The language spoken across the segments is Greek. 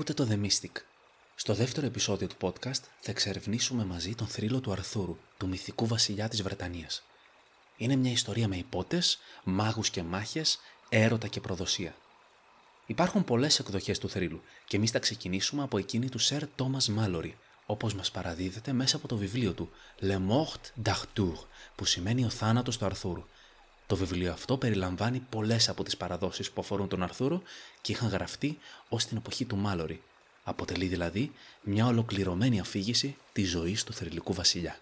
Ακούτε το The Mystic. Στο δεύτερο επεισόδιο του podcast θα εξερευνήσουμε μαζί τον θρύλο του Αρθούρου, του μυθικού βασιλιά της Βρετανίας. Είναι μια ιστορία με υπότες, μάγους και μάχες, έρωτα και προδοσία. Υπάρχουν πολλές εκδοχές του θρύλου και εμείς θα ξεκινήσουμε από εκείνη του Sir Thomas Mallory, όπως μας παραδίδεται μέσα από το βιβλίο του Le Mort d'Arthur, που σημαίνει ο θάνατος του Αρθούρου, το βιβλίο αυτό περιλαμβάνει πολλές από τις παραδόσεις που αφορούν τον Αρθούρο και είχαν γραφτεί ως την εποχή του Μάλορι. Αποτελεί δηλαδή μια ολοκληρωμένη αφήγηση της ζωής του θρηλυκού βασιλιά.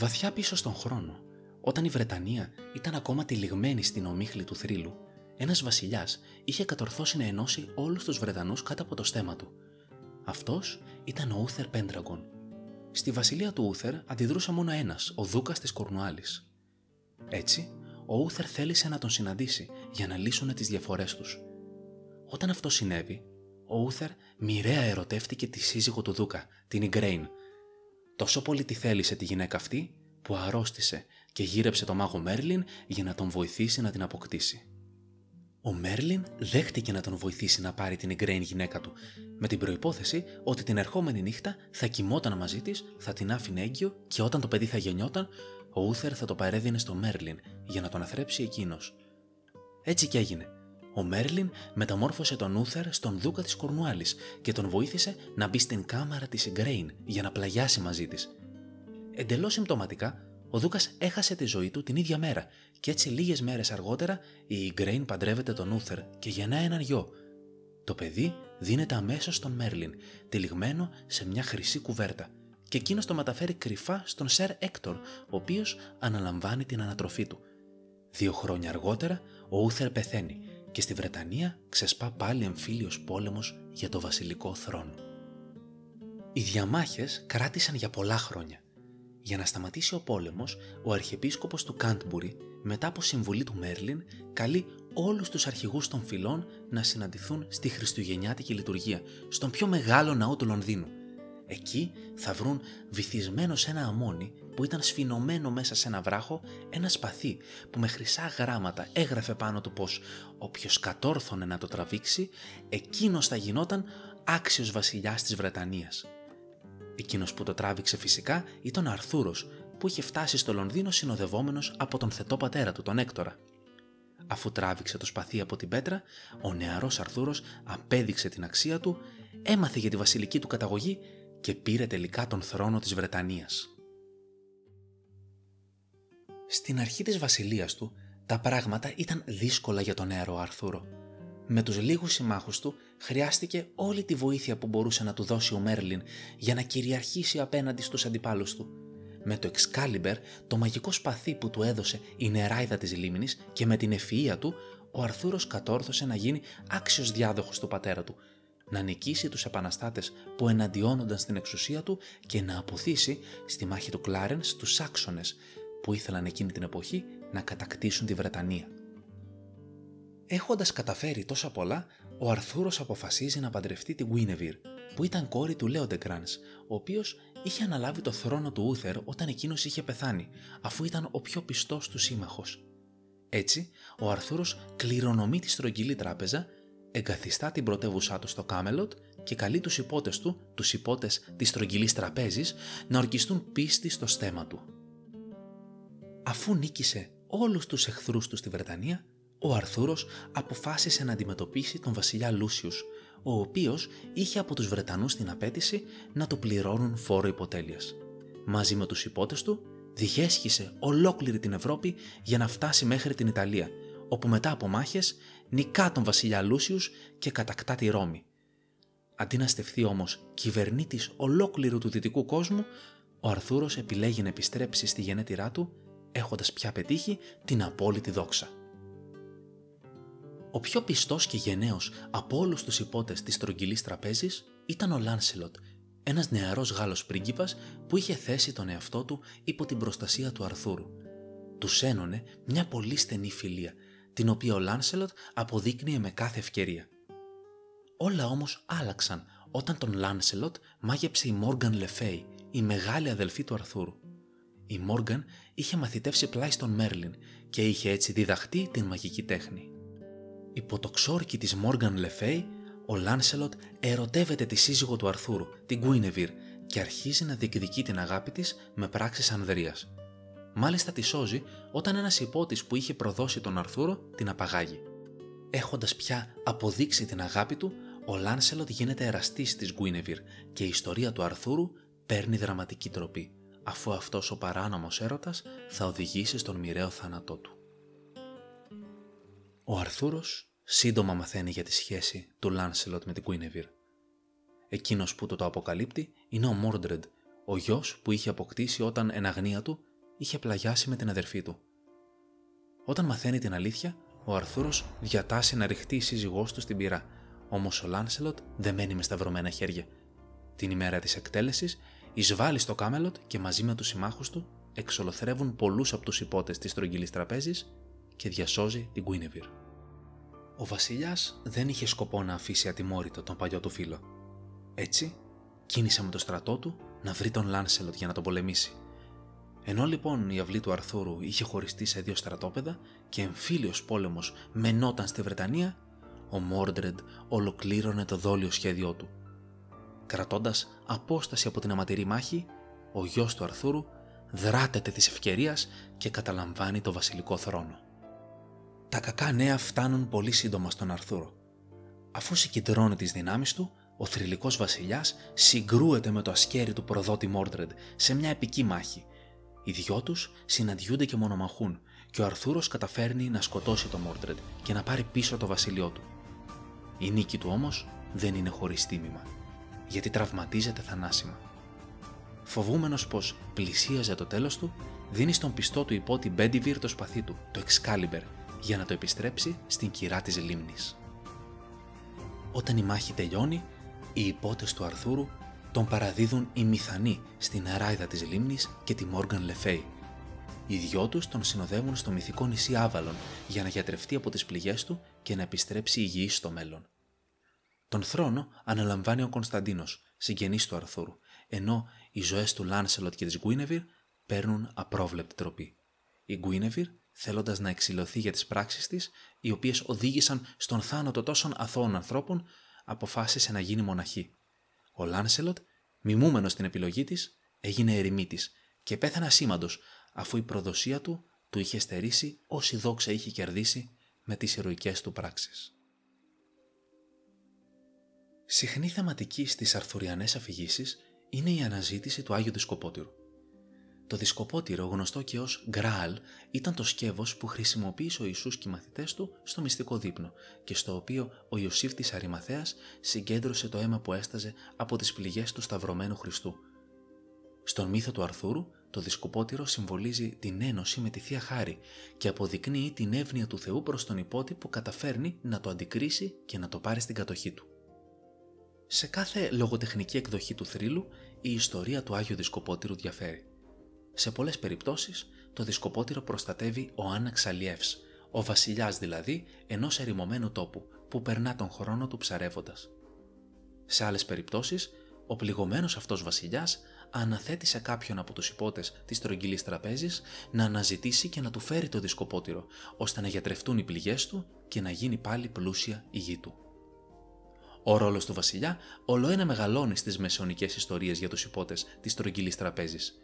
Βαθιά πίσω στον χρόνο, όταν η Βρετανία ήταν ακόμα τυλιγμένη στην ομίχλη του θρύλου, ένας βασιλιάς είχε κατορθώσει να ενώσει όλους τους Βρετανούς κάτω από το στέμα του. Αυτός ήταν ο Ούθερ Πέντραγκον, Στη βασιλεία του Ούθερ αντιδρούσε μόνο ένας, ο Δούκας της Κορνουάλης. Έτσι, ο Ούθερ θέλησε να τον συναντήσει για να λύσουν τις διαφορές τους. Όταν αυτό συνέβη, ο Ούθερ μοιραία ερωτεύτηκε τη σύζυγο του Δούκα, την Ιγκρέιν. Τόσο πολύ τη θέλησε τη γυναίκα αυτή, που αρρώστησε και γύρεψε το μάγο Μέρλιν για να τον βοηθήσει να την αποκτήσει. Ο Μέρλιν δέχτηκε να τον βοηθήσει να πάρει την Ιγκρέιν γυναίκα του, με την προπόθεση ότι την ερχόμενη νύχτα θα κοιμόταν μαζί της, θα την άφηνε έγκυο και όταν το παιδί θα γεννιόταν, ο Ούθερ θα το παρέδινε στο Μέρλιν για να τον αθρέψει εκείνος. Έτσι κι έγινε. Ο Μέρλιν μεταμόρφωσε τον Ούθερ στον Δούκα της Κορνουάλης και τον βοήθησε να μπει στην κάμαρα της Ιγκρέιν για να πλαγιάσει μαζί της. Εντελώς συμπτωματικά, ο Δούκας έχασε τη ζωή του την ίδια μέρα και έτσι λίγες μέρες αργότερα η Γκρέιν παντρεύεται τον Ούθερ και γεννά έναν γιο. Το παιδί δίνεται αμέσως στον Μέρλιν, τυλιγμένο σε μια χρυσή κουβέρτα, και εκείνος το μεταφέρει κρυφά στον Σερ Έκτορ, ο οποίος αναλαμβάνει την ανατροφή του. Δύο χρόνια αργότερα ο Ούθερ πεθαίνει και στη Βρετανία ξεσπά πάλι εμφύλιος πόλεμος για το βασιλικό θρόνο. Οι διαμάχες κράτησαν για πολλά χρόνια για να σταματήσει ο πόλεμος, ο αρχιεπίσκοπος του Κάντμπουρι, μετά από συμβουλή του Μέρλιν, καλεί όλους τους αρχηγούς των φυλών να συναντηθούν στη Χριστουγεννιάτικη λειτουργία, στον πιο μεγάλο ναό του Λονδίνου. Εκεί θα βρουν βυθισμένο σε ένα αμόνι που ήταν σφινωμένο μέσα σε ένα βράχο ένα σπαθί που με χρυσά γράμματα έγραφε πάνω του πως όποιος κατόρθωνε να το τραβήξει, εκείνος θα γινόταν άξιος βασιλιάς της Βρετανίας. Εκείνος που το τράβηξε φυσικά ήταν ο Αρθούρος, που είχε φτάσει στο Λονδίνο συνοδευόμενος από τον θετό πατέρα του, τον Έκτορα. Αφού τράβηξε το σπαθί από την πέτρα, ο νεαρός Αρθούρος απέδειξε την αξία του, έμαθε για τη βασιλική του καταγωγή και πήρε τελικά τον θρόνο της Βρετανίας. Στην αρχή της βασιλείας του, τα πράγματα ήταν δύσκολα για τον νεαρό Αρθούρο. Με τους λίγους συμμάχους του χρειάστηκε όλη τη βοήθεια που μπορούσε να του δώσει ο Μέρλιν για να κυριαρχήσει απέναντι στους αντιπάλους του. Με το Excalibur, το μαγικό σπαθί που του έδωσε η νεράιδα της λίμνης και με την ευφυΐα του, ο Αρθούρος κατόρθωσε να γίνει άξιος διάδοχος του πατέρα του, να νικήσει τους επαναστάτες που εναντιώνονταν στην εξουσία του και να αποθήσει στη μάχη του Κλάρενς τους Σάξονες που ήθελαν εκείνη την εποχή να κατακτήσουν τη Βρετανία. Έχοντας καταφέρει τόσα πολλά, ο Αρθούρος αποφασίζει να παντρευτεί την Γουίνεβιρ, που ήταν κόρη του Λέοντεγκράν, ο οποίος είχε αναλάβει το θρόνο του Ούθερ όταν εκείνος είχε πεθάνει, αφού ήταν ο πιο πιστός του σύμμαχος. Έτσι, ο Αρθούρος κληρονομεί τη στρογγυλή τράπεζα, εγκαθιστά την πρωτεύουσά του στο Κάμελοτ και καλεί τους υπότες του, τους υπότες της στρογγυλής τραπέζης, να ορκιστούν πίστη στο στέμα του. Αφού νίκησε όλους τους εχθρούς του στη Βρετανία, ο Αρθούρος αποφάσισε να αντιμετωπίσει τον βασιλιά Λούσιους, ο οποίος είχε από τους Βρετανούς την απέτηση να το πληρώνουν φόρο υποτέλειας. Μαζί με τους υπότες του, διχέσχισε ολόκληρη την Ευρώπη για να φτάσει μέχρι την Ιταλία, όπου μετά από μάχες νικά τον βασιλιά Λούσιους και κατακτά τη Ρώμη. Αντί να στεφθεί όμως κυβερνήτης ολόκληρου του δυτικού κόσμου, ο Αρθούρος επιλέγει να επιστρέψει στη γενέτειρά του, έχοντας πια πετύχει την απόλυτη δόξα. Ο πιο πιστός και γενναίος από όλους τους υπότες της στρογγυλής τραπέζης ήταν ο Λάνσελοτ, ένας νεαρός Γάλλος πρίγκιπας που είχε θέσει τον εαυτό του υπό την προστασία του Αρθούρου. Τους ένωνε μια πολύ στενή φιλία, την οποία ο Λάνσελοτ αποδείκνυε με κάθε ευκαιρία. Όλα όμως άλλαξαν όταν τον Λάνσελοτ μάγεψε η Μόργαν Λεφέη, η μεγάλη αδελφή του Αρθούρου. Η Μόργαν είχε μαθητεύσει πλάι στον Μέρλιν και είχε έτσι διδαχτεί την μαγική τέχνη. Υπό το ξόρκι της Μόργαν Λεφέη, ο Λάνσελοτ ερωτεύεται τη σύζυγο του Αρθούρου, την Γκουίνεβιρ, και αρχίζει να διεκδικεί την αγάπη της με πράξεις ανδρείας. Μάλιστα τη σώζει όταν ένας υπότης που είχε προδώσει τον Αρθούρο την απαγάγει. Έχοντας πια αποδείξει την αγάπη του, ο Λάνσελοτ γίνεται εραστής της Γκουίνεβιρ και η ιστορία του Αρθούρου παίρνει δραματική τροπή, αφού αυτός ο παράνομος έρωτας θα οδηγήσει στον μοιραίο θάνατό του. Ο Αρθούρος σύντομα μαθαίνει για τη σχέση του Λάνσελοτ με την Γκουίνεβιρ. Εκείνος που το το αποκαλύπτει είναι ο Μόρντρεντ, ο γιος που είχε αποκτήσει όταν εν αγνία του είχε πλαγιάσει με την αδερφή του. Όταν μαθαίνει την αλήθεια, ο Αρθούρος διατάσσει να ρηχτεί η σύζυγός του στην πυρά, όμως ο Λάνσελοτ δεν μένει με σταυρωμένα χέρια. Την ημέρα της εκτέλεσης, εισβάλλει στο Κάμελοτ και μαζί με τους συμμάχους του εξολοθρεύουν πολλούς από τους υπότες της στρογγυλής τραπέζης και διασώζει την Γκουίνεβιρ. Ο βασιλιάς δεν είχε σκοπό να αφήσει ατιμόρυτο τον παλιό του φίλο. Έτσι, κίνησε με το στρατό του να βρει τον Λάνσελοτ για να τον πολεμήσει. Ενώ λοιπόν η αυλή του Αρθούρου είχε χωριστεί σε δύο στρατόπεδα και εμφύλιος πόλεμος μενόταν στη Βρετανία, ο Μόρντρεντ ολοκλήρωνε το δόλιο σχέδιό του. Κρατώντας απόσταση από την αματηρή μάχη, ο γιος του Αρθούρου δράτεται της ευκαιρίας και καταλαμβάνει το βασιλικό θρόνο. Τα κακά νέα φτάνουν πολύ σύντομα στον Αρθούρο. Αφού συγκεντρώνει τις δυνάμεις του, ο θρηλυκός βασιλιάς συγκρούεται με το ασκέρι του προδότη Μόρντρεντ σε μια επική μάχη οι δυο τους συναντιούνται και μονομαχούν και ο Αρθούρος καταφέρνει να σκοτώσει τον Μόρντρεντ και να πάρει πίσω το βασίλειό του. Η νίκη του όμως δεν είναι χωρίς τίμημα, γιατί τραυματίζεται θανάσιμα. Φοβούμενος πως πλησίαζε το τέλος του, δίνει στον πιστό του υπότι Μπέντιβιρ το σπαθί του, το Excalibur, για να το επιστρέψει στην κυρά της λίμνης. Όταν η μάχη τελειώνει, οι υπότες του Αρθούρου τον παραδίδουν οι Μηθανοί στην αράιδα της λίμνης και τη Μόργαν Λεφέη. Οι δυο τους τον συνοδεύουν στο μυθικό νησί Άβαλον για να γιατρευτεί από τις πληγές του και να επιστρέψει υγιής στο μέλλον. Τον θρόνο αναλαμβάνει ο Κωνσταντίνος, συγγενής του Αρθούρου, ενώ οι ζωές του Λάνσελοτ και της Γκουίνεβιρ παίρνουν απρόβλεπτη τροπή. Η Γκουίνεβιρ, θέλοντας να εξηλωθεί για τις πράξεις της, οι οποίες οδήγησαν στον θάνατο τόσων αθώων ανθρώπων, αποφάσισε να γίνει μοναχή. Ο Λάνσελοτ, μιμούμενος στην επιλογή της, έγινε ερημίτη και πέθανε ασήμαντος αφού η προδοσία του του είχε στερήσει όση δόξα είχε κερδίσει με τις ηρωικές του πράξεις. Συχνή θεματική στις αρθουριανές αφηγήσεις είναι η αναζήτηση του Άγιου Δισκοπότηρου. Το δισκοπότηρο, γνωστό και ως Γκράλ, ήταν το σκεύος που χρησιμοποίησε ο Ιησούς και οι μαθητές του στο μυστικό δείπνο και στο οποίο ο Ιωσήφ της Αρημαθέας συγκέντρωσε το αίμα που έσταζε από τις πληγές του Σταυρωμένου Χριστού. Στον μύθο του Αρθούρου, το δισκοπότηρο συμβολίζει την ένωση με τη Θεία Χάρη και αποδεικνύει την εύνοια του Θεού προς τον υπότι που καταφέρνει να το αντικρίσει και να το πάρει στην κατοχή του. Σε κάθε λογοτεχνική εκδοχή του θρύλου, η ιστορία του Άγιου Δισκοπότηρου διαφέρει. Σε πολλές περιπτώσεις, το δισκοπότηρο προστατεύει ο Άναξ Αλιεύς, ο βασιλιάς δηλαδή ενός ερημωμένου τόπου που περνά τον χρόνο του ψαρεύοντας. Σε άλλες περιπτώσεις, ο πληγωμένος αυτός βασιλιάς αναθέτει σε κάποιον από τους υπότες της τρογγυλής τραπέζης να αναζητήσει και να του φέρει το δισκοπότηρο, ώστε να γιατρευτούν οι πληγές του και να γίνει πάλι πλούσια η γη του. Ο ρόλος του βασιλιά ολοένα μεγαλώνει στις μεσαιωνικές ιστορίες για τους υπότες της τρογγυλής τραπέζης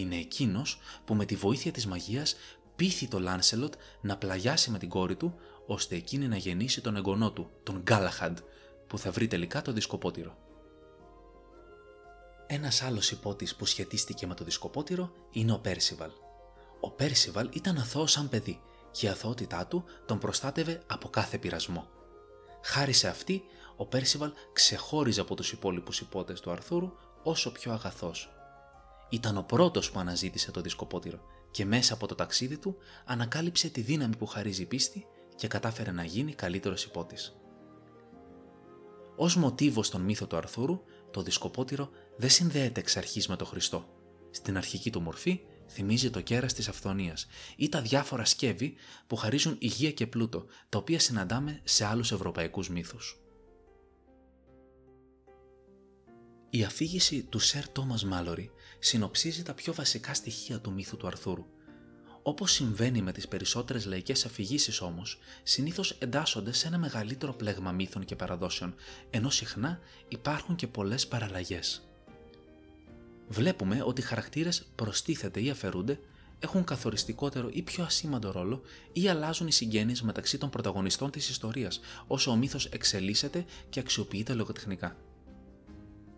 είναι εκείνος που με τη βοήθεια της μαγείας πείθει το Λάνσελοτ να πλαγιάσει με την κόρη του ώστε εκείνη να γεννήσει τον εγγονό του, τον Γκάλαχαντ, που θα βρει τελικά το δισκοπότηρο. Ένας άλλος υπότης που σχετίστηκε με το δισκοπότηρο είναι ο Πέρσιβαλ. Ο Πέρσιβαλ ήταν αθώος σαν παιδί και η αθωότητά του τον προστάτευε από κάθε πειρασμό. Χάρη σε αυτή, ο Πέρσιβαλ ξεχώριζε από τους υπόλοιπους υπότες του Αρθούρου όσο πιο αγαθός ήταν ο πρώτος που αναζήτησε το δισκοπότηρο και μέσα από το ταξίδι του ανακάλυψε τη δύναμη που χαρίζει η πίστη και κατάφερε να γίνει καλύτερος υπότης. Ως μοτίβο στον μύθο του Αρθούρου, το δισκοπότηρο δεν συνδέεται εξ αρχής με τον Χριστό. Στην αρχική του μορφή θυμίζει το κέρας της αυθονίας ή τα διάφορα σκεύη που χαρίζουν υγεία και πλούτο, τα οποία συναντάμε σε άλλους ευρωπαϊκούς μύθους. Η αφήγηση του Σερ Τόμας Μάλορι συνοψίζει τα πιο βασικά στοιχεία του μύθου του Αρθούρου. Όπως συμβαίνει με τις περισσότερες λαϊκές αφηγήσεις όμως, συνήθως εντάσσονται σε ένα μεγαλύτερο πλέγμα μύθων και παραδόσεων, ενώ συχνά υπάρχουν και πολλές παραλλαγές. Βλέπουμε ότι οι χαρακτήρες προστίθεται ή αφαιρούνται, έχουν καθοριστικότερο ή πιο ασήμαντο ρόλο ή αλλάζουν οι συγγένειες μεταξύ των πρωταγωνιστών της ιστορίας, όσο ο μύθος εξελίσσεται και αξιοποιείται λογοτεχνικά.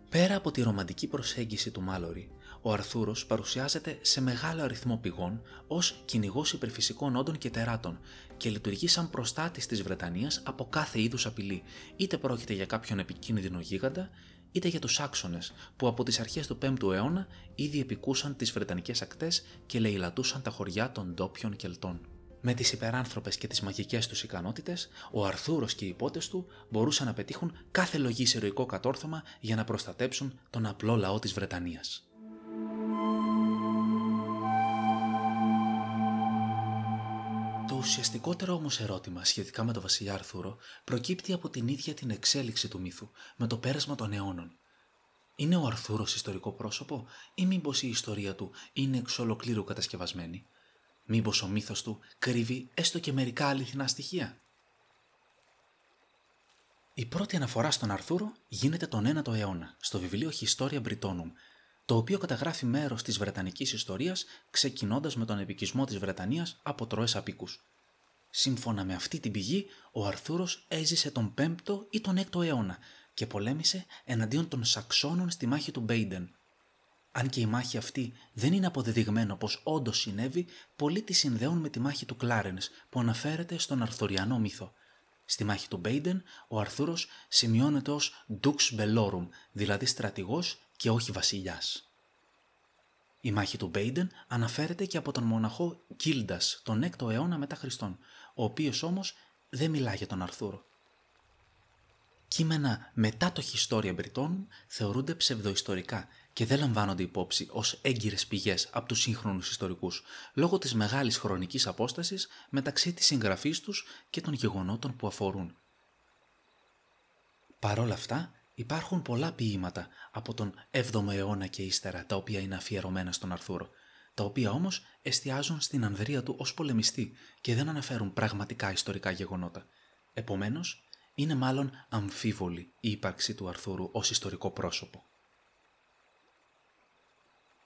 Πέρα από τη ρομαντική προσέγγιση του Μάλορι, ο Αρθούρος παρουσιάζεται σε μεγάλο αριθμό πηγών ως κυνηγός υπερφυσικών όντων και τεράτων και λειτουργεί σαν προστάτης της Βρετανίας από κάθε είδους απειλή, είτε πρόκειται για κάποιον επικίνδυνο γίγαντα, είτε για τους άξονες που από τις αρχές του 5ου αιώνα ήδη επικούσαν τις Βρετανικές ακτές και λαιλατούσαν τα χωριά των ντόπιων Κελτών. Με τις υπεράνθρωπες και τις μαγικές τους ικανότητες, ο Αρθούρος και οι υπότες του μπορούσαν να πετύχουν κάθε λογής ηρωικό κατόρθωμα για να προστατέψουν τον απλό λαό της Βρετανίας. Ουσιαστικότερο όμως ερώτημα σχετικά με τον βασιλιά Αρθούρο προκύπτει από την ίδια την εξέλιξη του μύθου, με το πέρασμα των αιώνων. Είναι ο Αρθούρος ιστορικό πρόσωπο ή μήπως η ιστορία του είναι εξ ολοκλήρου κατασκευασμένη; Μήπως ο μύθος του κρύβει έστω και μερικά αληθινά στοιχεία; Η πρώτη αναφορά στον Αρθούρο γίνεται τον 9ο αιώνα, στο βιβλίο Historia Brittonum, το οποίο καταγράφει μέρος της Βρετανικής ιστορίας, ξεκινώντας με τον επικισμό της Βρετανίας από τρώες απίκους. Σύμφωνα με αυτή την πηγή, ο Αρθούρος έζησε τον 5ο ή τον 6ο αιώνα και πολέμησε εναντίον των Σαξόνων στη μάχη του Μπέιντεν, αν και η μάχη αυτή δεν είναι αποδεδειγμένο πως όντως συνέβη, πολλοί τη συνδέουν με τη μάχη του Κλάρενς που αναφέρεται στον Αρθουριανό μύθο. Στη μάχη του Μπέιντεν, ο Αρθούρος σημειώνεται ως Dux Bellorum, δηλαδή στρατηγός και όχι βασιλιάς. Η μάχη του Μπέιντεν αναφέρεται και από τον μοναχό Γκίλντας τον 6ο αιώνα μετά Χριστόν, ο οποίος όμως δεν μιλά για τον Αρθούρο. Κείμενα μετά το Historia Britonum θεωρούνται ψευδοϊστορικά και δεν λαμβάνονται υπόψη ως έγκυρες πηγές από τους σύγχρονους ιστορικούς, λόγω της μεγάλης χρονικής απόστασης μεταξύ της συγγραφής τους και των γεγονότων που αφορούν. Παρ' όλα αυτά, υπάρχουν πολλά ποίηματα από τον 7ο αιώνα και ύστερα τα οποία είναι αφιερωμένα στον Αρθούρο, τα οποία όμως εστιάζουν στην ανδρεία του ως πολεμιστή και δεν αναφέρουν πραγματικά ιστορικά γεγονότα. Επομένως, είναι μάλλον αμφίβολη η ύπαρξη του Αρθούρου ως ιστορικό πρόσωπο.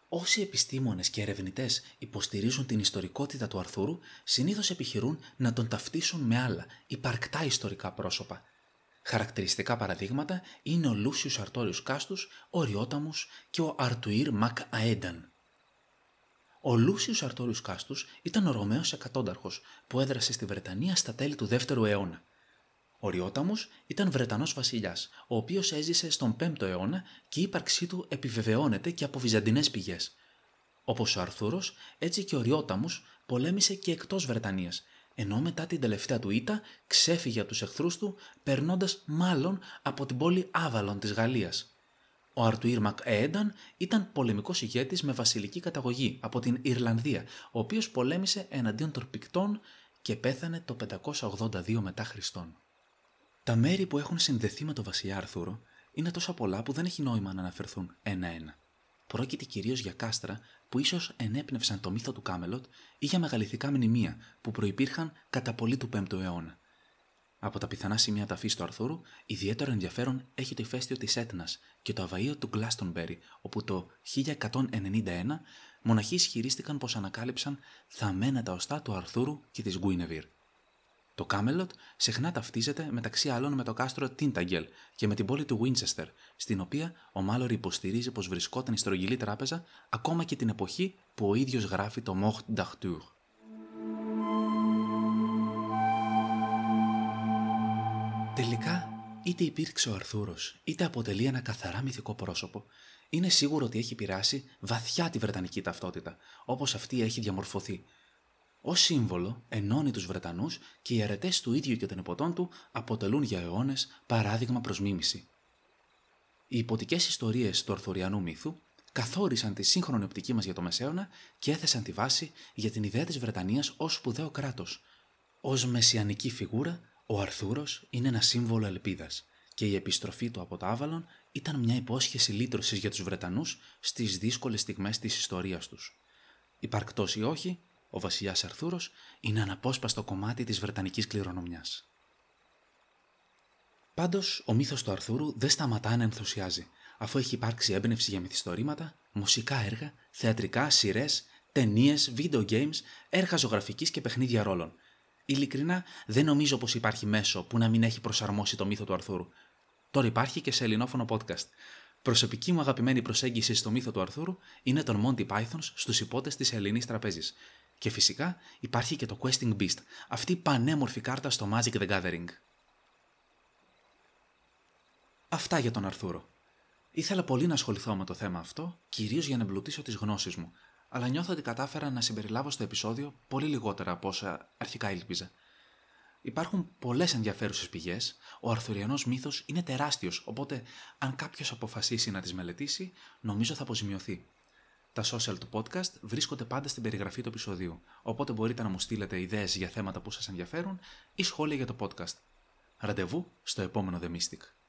Όσοι επιστήμονες και ερευνητές υποστηρίζουν την ιστορικότητα του Αρθούρου, συνήθως επιχειρούν να τον ταυτίσουν με άλλα, υπαρκτά ιστορικά πρόσωπα. Χαρακτηριστικά παραδείγματα είναι ο Λούσιος Αρτόριους Κάστους, ο Ριόταμους και ο Αρτουήρ Μακ Αένταν. Ο Λούσιος Αρτόριους Κάστους ήταν ο Ρωμαίος εκατόνταρχος που έδρασε στη Βρετανία στα τέλη του 2ου αιώνα. Ο Ριόταμος ήταν Βρετανός βασιλιάς, ο οποίος έζησε στον 5ο αιώνα και η ύπαρξή του επιβεβαιώνεται και από βυζαντινές πηγές. Όπως ο Αρθούρος, έτσι και ο Ριόταμος πολέμησε και εκτός Βρετανίας, ενώ μετά την τελευταία του ήττα ξέφυγε από τους εχθρούς του, περνώντας μάλλον από την πόλη Άβαλον της Γαλλίας. Ο Αρτουήρ Μακ Ένταν ήταν πολεμικός ηγέτης με βασιλική καταγωγή από την Ιρλανδία, ο οποίος πολέμησε εναντίον των Πικτών και πέθανε το 582 μετά Χριστόν. Τα μέρη που έχουν συνδεθεί με το βασιλιά Αρθούρο είναι τόσα πολλά που δεν έχει νόημα να αναφερθούν ένα-ένα. Πρόκειται κυρίως για κάστρα που ίσως ενέπνευσαν το μύθο του Κάμελοτ ή για μεγαληθικά μνημεία που προπήρχαν κατά πολύ του 5ου αιώνα. Από τα πιθανά σημεία ταφής του Αρθούρου, ιδιαίτερο ενδιαφέρον έχει το ηφαίστειο της Έτνας και το αβαείο του Γκλάστονμπερι, όπου το 1191 μοναχοί ισχυρίστηκαν πως ανακάλυψαν θαμμένα τα οστά του Αρθούρου και της Γκουίνεβιρ. Το Κάμελοτ συχνά ταυτίζεται μεταξύ άλλων με το κάστρο Τίνταγκελ και με την πόλη του Winchester, στην οποία ο Μάλορ υποστηρίζει πως βρισκόταν η στρογγυλή τράπεζα ακόμα και την εποχή που ο ίδιος γράφει το Mort d'Arthur. Τελικά, είτε υπήρξε ο Αρθούρος, είτε αποτελεί ένα καθαρά μυθικό πρόσωπο, είναι σίγουρο ότι έχει πειράσει βαθιά τη βρετανική ταυτότητα, όπως αυτή έχει διαμορφωθεί, Ω σύμβολο ενώνει τους Βρετανούς και οι αρετέ του ίδιου και των υποτών του αποτελούν για αιώνες παράδειγμα προς μίμηση. Οι υποτικές ιστορίες του Αρθουριανού μύθου καθόρισαν τη σύγχρονη οπτική μας για το Μεσαίωνα και έθεσαν τη βάση για την ιδέα της Βρετανίας ως σπουδαίο κράτος. Ω μεσιανική φιγούρα, ο Αρθούρος είναι ένα σύμβολο ελπίδας και η επιστροφή του από το Άβαλον ήταν μια υπόσχεση λύτρωσης για τους Βρετανούς στις δύσκολες στιγμές της ιστορίας τους. Υπαρκτός ή όχι, ο βασιλιάς Αρθούρος είναι αναπόσπαστο κομμάτι της Βρετανικής κληρονομιάς. Πάντως, ο μύθος του Αρθούρου δεν σταματά να ενθουσιάζει, αφού έχει υπάρξει έμπνευση για μυθιστορήματα, μουσικά έργα, θεατρικά, σειρές, ταινίες, video games, έργα ζωγραφικής και παιχνίδια ρόλων. Ειλικρινά, δεν νομίζω πως υπάρχει μέσο που να μην έχει προσαρμόσει το μύθο του Αρθούρου. Τώρα υπάρχει και σε ελληνόφωνο podcast. Προσωπική μου αγαπημένη προσέγγιση στο μύθο του Αρθούρου είναι τον Monty Python στους υπότες της Ελληνής Τραπέζης. Και φυσικά υπάρχει και το Questing Beast, αυτή η πανέμορφη κάρτα στο Magic the Gathering. Αυτά για τον Αρθούρο. Ήθελα πολύ να ασχοληθώ με το θέμα αυτό, κυρίως για να εμπλουτίσω τις γνώσεις μου, αλλά νιώθω ότι κατάφερα να συμπεριλάβω στο επεισόδιο πολύ λιγότερα από όσα αρχικά ήλπιζα. Υπάρχουν πολλές ενδιαφέρουσες πηγές, ο Αρθουριανός μύθος είναι τεράστιος, οπότε αν κάποιος αποφασίσει να τις μελετήσει, νομίζω θα αποζημιωθεί. Τα social του podcast βρίσκονται πάντα στην περιγραφή του επεισοδίου, οπότε μπορείτε να μου στείλετε ιδέες για θέματα που σας ενδιαφέρουν ή σχόλια για το podcast. Ραντεβού στο επόμενο The Mystic.